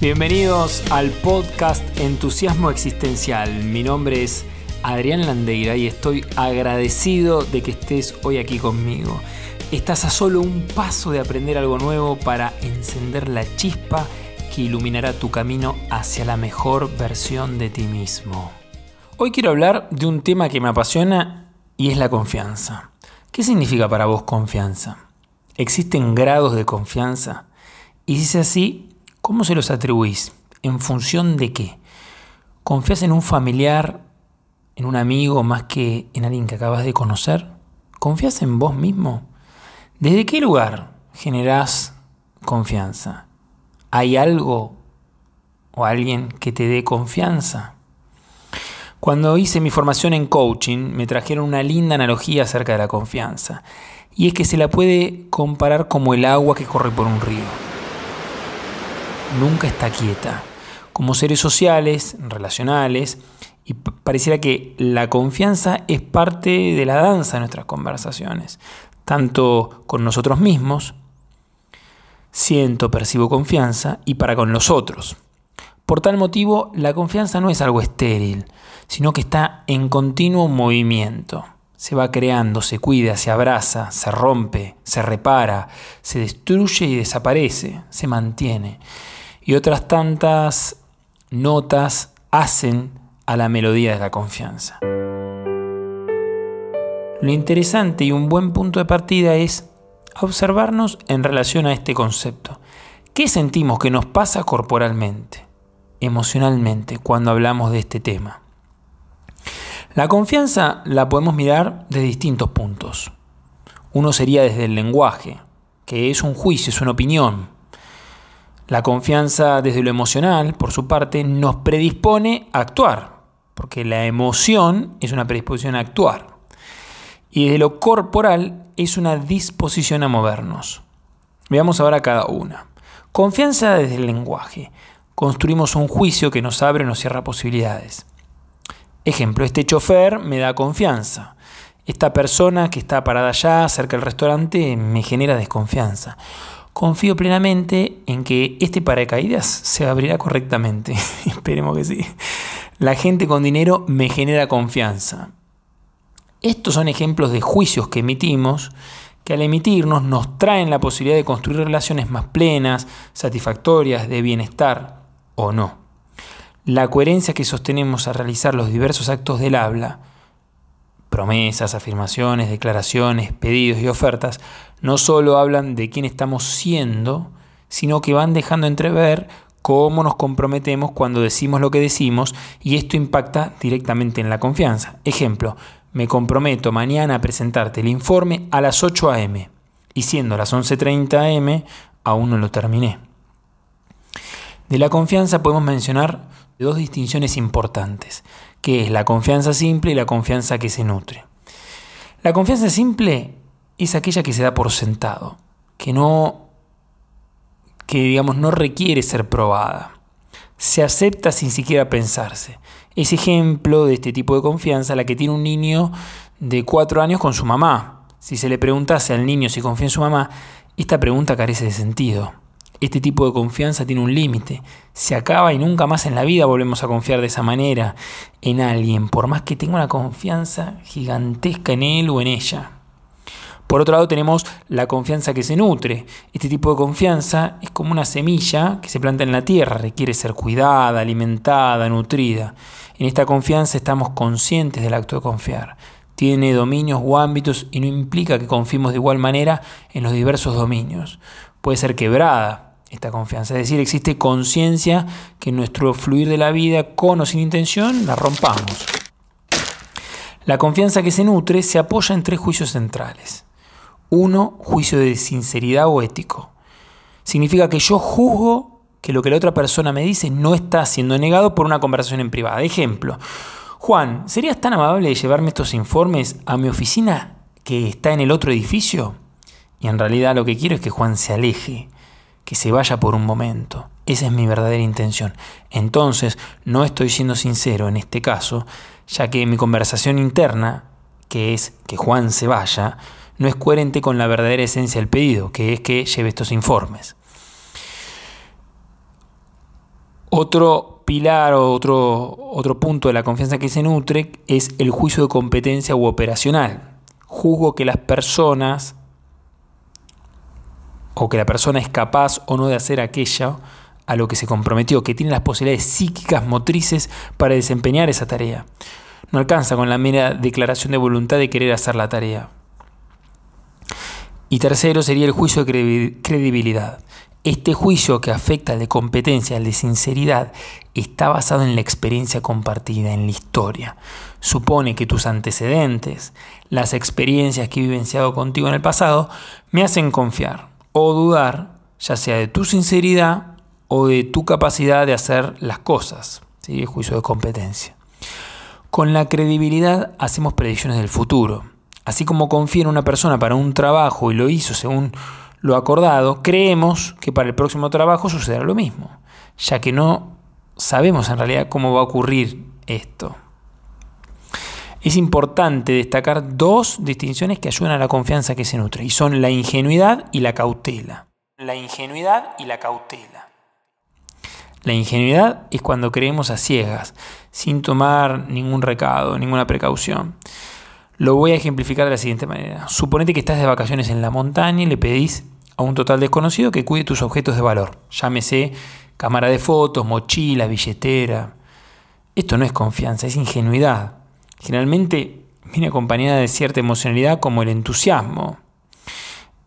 Bienvenidos al podcast Entusiasmo Existencial. Mi nombre es Adrián Landeira y estoy agradecido de que estés hoy aquí conmigo. Estás a solo un paso de aprender algo nuevo para encender la chispa que iluminará tu camino hacia la mejor versión de ti mismo. Hoy quiero hablar de un tema que me apasiona y es la confianza. ¿Qué significa para vos confianza? ¿Existen grados de confianza? Y si es así, ¿cómo se los atribuís? ¿En función de qué? ¿Confías en un familiar, en un amigo más que en alguien que acabas de conocer? ¿Confías en vos mismo? ¿Desde qué lugar generás confianza? ¿Hay algo o alguien que te dé confianza? Cuando hice mi formación en coaching me trajeron una linda analogía acerca de la confianza y es que se la puede comparar como el agua que corre por un río. Nunca está quieta. Como seres sociales, relacionales, y pareciera que la confianza es parte de la danza de nuestras conversaciones, tanto con nosotros mismos, siento, percibo confianza, y para con los otros. Por tal motivo, la confianza no es algo estéril, sino que está en continuo movimiento se va creando, se cuida, se abraza, se rompe, se repara, se destruye y desaparece, se mantiene. Y otras tantas notas hacen a la melodía de la confianza. Lo interesante y un buen punto de partida es observarnos en relación a este concepto. ¿Qué sentimos que nos pasa corporalmente, emocionalmente, cuando hablamos de este tema? La confianza la podemos mirar de distintos puntos. Uno sería desde el lenguaje, que es un juicio, es una opinión. La confianza desde lo emocional, por su parte, nos predispone a actuar, porque la emoción es una predisposición a actuar. Y desde lo corporal es una disposición a movernos. Veamos ahora cada una. Confianza desde el lenguaje. Construimos un juicio que nos abre o nos cierra posibilidades. Ejemplo, este chofer me da confianza. Esta persona que está parada allá cerca del restaurante me genera desconfianza. Confío plenamente en que este paracaídas se abrirá correctamente. Esperemos que sí. La gente con dinero me genera confianza. Estos son ejemplos de juicios que emitimos que al emitirnos nos traen la posibilidad de construir relaciones más plenas, satisfactorias, de bienestar o no. La coherencia que sostenemos a realizar los diversos actos del habla, promesas, afirmaciones, declaraciones, pedidos y ofertas, no solo hablan de quién estamos siendo, sino que van dejando entrever cómo nos comprometemos cuando decimos lo que decimos y esto impacta directamente en la confianza. Ejemplo, me comprometo mañana a presentarte el informe a las 8 a.m. y siendo las 11.30 am aún no lo terminé. De la confianza podemos mencionar dos distinciones importantes, que es la confianza simple y la confianza que se nutre. La confianza simple es aquella que se da por sentado, que no que digamos no requiere ser probada. Se acepta sin siquiera pensarse. Es ejemplo de este tipo de confianza la que tiene un niño de cuatro años con su mamá. Si se le preguntase al niño si confía en su mamá, esta pregunta carece de sentido. Este tipo de confianza tiene un límite, se acaba y nunca más en la vida volvemos a confiar de esa manera en alguien, por más que tenga una confianza gigantesca en él o en ella. Por otro lado tenemos la confianza que se nutre. Este tipo de confianza es como una semilla que se planta en la tierra, requiere ser cuidada, alimentada, nutrida. En esta confianza estamos conscientes del acto de confiar. Tiene dominios o ámbitos y no implica que confiemos de igual manera en los diversos dominios puede ser quebrada esta confianza. Es decir, existe conciencia que nuestro fluir de la vida, con o sin intención, la rompamos. La confianza que se nutre se apoya en tres juicios centrales. Uno, juicio de sinceridad o ético. Significa que yo juzgo que lo que la otra persona me dice no está siendo negado por una conversación en privada. Ejemplo, Juan, ¿serías tan amable de llevarme estos informes a mi oficina que está en el otro edificio? Y en realidad lo que quiero es que Juan se aleje, que se vaya por un momento. Esa es mi verdadera intención. Entonces, no estoy siendo sincero en este caso, ya que mi conversación interna, que es que Juan se vaya, no es coherente con la verdadera esencia del pedido, que es que lleve estos informes. Otro pilar o otro, otro punto de la confianza que se nutre es el juicio de competencia u operacional. Juzgo que las personas o que la persona es capaz o no de hacer aquello a lo que se comprometió, que tiene las posibilidades psíquicas motrices para desempeñar esa tarea. No alcanza con la mera declaración de voluntad de querer hacer la tarea. Y tercero sería el juicio de credibilidad. Este juicio que afecta al de competencia, al de sinceridad, está basado en la experiencia compartida, en la historia. Supone que tus antecedentes, las experiencias que he vivenciado contigo en el pasado, me hacen confiar o dudar, ya sea de tu sinceridad o de tu capacidad de hacer las cosas. ¿sí? Juicio de competencia. Con la credibilidad hacemos predicciones del futuro. Así como confía en una persona para un trabajo y lo hizo según lo acordado, creemos que para el próximo trabajo sucederá lo mismo, ya que no sabemos en realidad cómo va a ocurrir esto. Es importante destacar dos distinciones que ayudan a la confianza que se nutre, y son la ingenuidad y la cautela. La ingenuidad y la cautela. La ingenuidad es cuando creemos a ciegas, sin tomar ningún recado, ninguna precaución. Lo voy a ejemplificar de la siguiente manera. Suponete que estás de vacaciones en la montaña y le pedís a un total desconocido que cuide tus objetos de valor. Llámese cámara de fotos, mochila, billetera. Esto no es confianza, es ingenuidad. Generalmente viene acompañada de cierta emocionalidad como el entusiasmo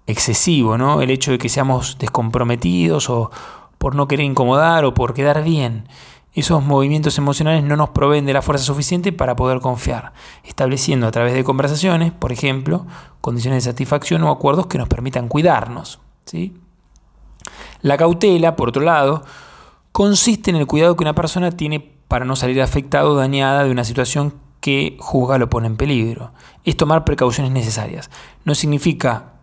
excesivo, ¿no? El hecho de que seamos descomprometidos o por no querer incomodar o por quedar bien. Esos movimientos emocionales no nos proveen de la fuerza suficiente para poder confiar, estableciendo a través de conversaciones, por ejemplo, condiciones de satisfacción o acuerdos que nos permitan cuidarnos. ¿sí? La cautela, por otro lado, consiste en el cuidado que una persona tiene para no salir afectado o dañada de una situación que juzga lo pone en peligro. Es tomar precauciones necesarias. No significa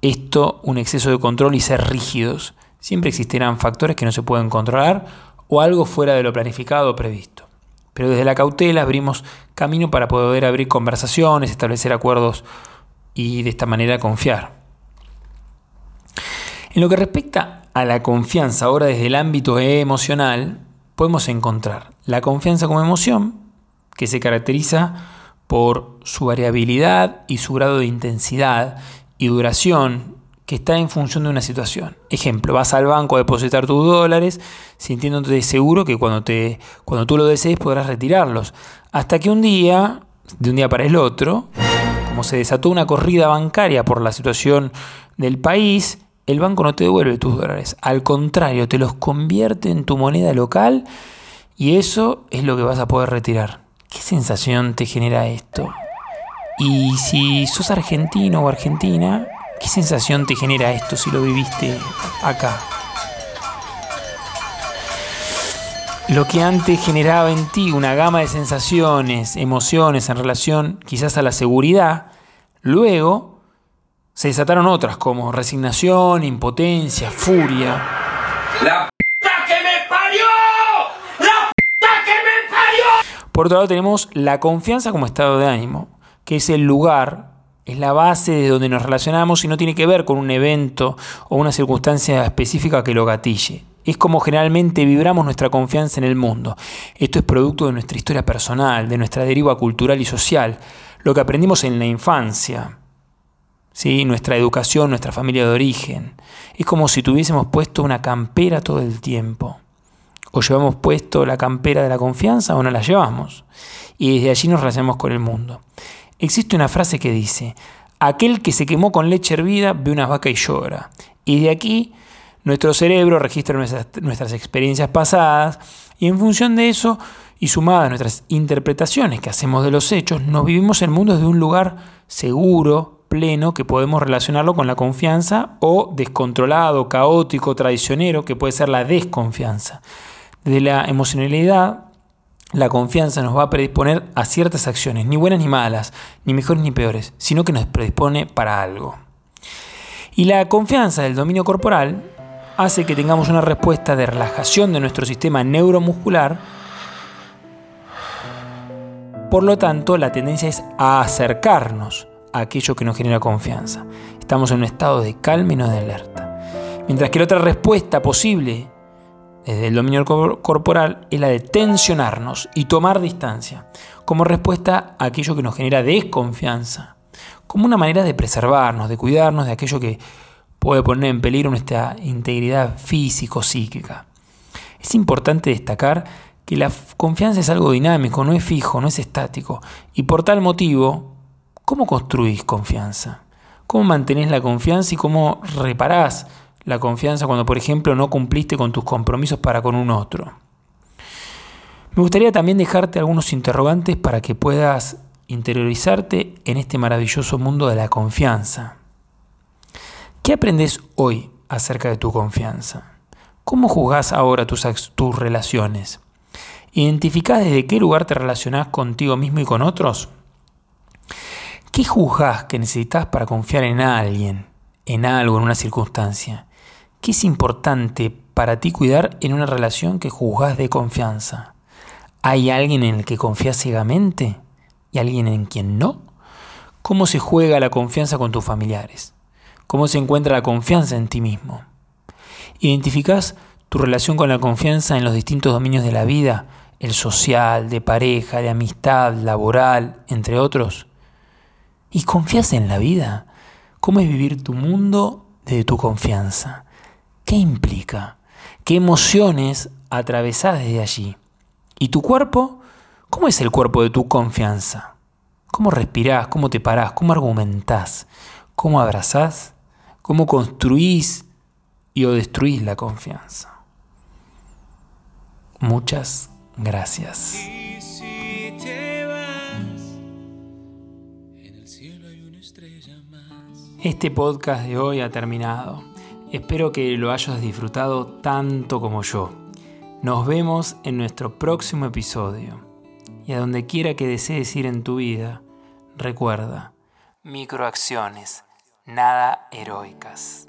esto un exceso de control y ser rígidos. Siempre existirán factores que no se pueden controlar o algo fuera de lo planificado o previsto. Pero desde la cautela abrimos camino para poder abrir conversaciones, establecer acuerdos y de esta manera confiar. En lo que respecta a la confianza ahora desde el ámbito emocional, podemos encontrar la confianza como emoción, que se caracteriza por su variabilidad y su grado de intensidad y duración que está en función de una situación. Ejemplo, vas al banco a depositar tus dólares sintiéndote seguro que cuando, te, cuando tú lo desees podrás retirarlos. Hasta que un día, de un día para el otro, como se desató una corrida bancaria por la situación del país, el banco no te devuelve tus dólares. Al contrario, te los convierte en tu moneda local y eso es lo que vas a poder retirar. ¿Qué sensación te genera esto? Y si sos argentino o argentina, ¿Qué sensación te genera esto si lo viviste acá? Lo que antes generaba en ti una gama de sensaciones, emociones en relación quizás a la seguridad, luego se desataron otras como resignación, impotencia, furia. ¡La puta que me parió! ¡La puta que me parió! Por otro lado tenemos la confianza como estado de ánimo, que es el lugar es la base de donde nos relacionamos y no tiene que ver con un evento o una circunstancia específica que lo gatille. Es como generalmente vibramos nuestra confianza en el mundo. Esto es producto de nuestra historia personal, de nuestra deriva cultural y social, lo que aprendimos en la infancia, ¿sí? nuestra educación, nuestra familia de origen. Es como si tuviésemos puesto una campera todo el tiempo. O llevamos puesto la campera de la confianza o no la llevamos. Y desde allí nos relacionamos con el mundo. Existe una frase que dice, aquel que se quemó con leche hervida ve una vaca y llora. Y de aquí nuestro cerebro registra nuestras, experiencias pasadas y en función de eso y sumadas a nuestras interpretaciones que hacemos de los hechos, nos vivimos el mundo desde un lugar seguro, pleno, que podemos relacionarlo con la confianza o descontrolado, caótico, traicionero, que puede ser la desconfianza. De la emocionalidad la confianza nos va a predisponer a ciertas acciones, ni buenas ni malas, ni mejores ni peores, sino que nos predispone para algo. Y la confianza del dominio corporal hace que tengamos una respuesta de relajación de nuestro sistema neuromuscular. Por lo tanto, la tendencia es a acercarnos a aquello que nos genera confianza. Estamos en un estado de calma y no de alerta. Mientras que la otra respuesta posible desde el dominio corporal es la de tensionarnos y tomar distancia, como respuesta a aquello que nos genera desconfianza, como una manera de preservarnos, de cuidarnos de aquello que puede poner en peligro nuestra integridad físico-psíquica. Es importante destacar que la confianza es algo dinámico, no es fijo, no es estático, y por tal motivo, ¿cómo construís confianza? ¿Cómo mantenés la confianza y cómo reparás la confianza cuando, por ejemplo, no cumpliste con tus compromisos para con un otro? Me gustaría también dejarte algunos interrogantes para que puedas interiorizarte en este maravilloso mundo de la confianza. ¿Qué aprendes hoy acerca de tu confianza? ¿Cómo juzgás ahora tus, tus relaciones? ¿Identificás desde qué lugar te relacionás contigo mismo y con otros? ¿Qué juzgás que necesitas para confiar en alguien, en algo, en una circunstancia? ¿Qué es importante para ti cuidar en una relación que juzgás de confianza? ¿Hay alguien en el que confías ciegamente y alguien en quien no? ¿Cómo se juega la confianza con tus familiares? ¿Cómo se encuentra la confianza en ti mismo? ¿Identificás tu relación con la confianza en los distintos dominios de la vida, el social, de pareja, de amistad, laboral, entre otros? ¿Y confías en la vida? ¿Cómo es vivir tu mundo desde tu confianza? ¿Qué implica? ¿Qué emociones atravesás desde allí? ¿Y tu cuerpo? ¿Cómo es el cuerpo de tu confianza? ¿Cómo respirás? ¿Cómo te parás? ¿Cómo argumentás? ¿Cómo abrazás? ¿Cómo construís y o destruís la confianza? Muchas gracias. Este podcast de hoy ha terminado. Espero que lo hayas disfrutado tanto como yo. Nos vemos en nuestro próximo episodio. Y a donde quiera que desees ir en tu vida, recuerda, microacciones, nada heroicas.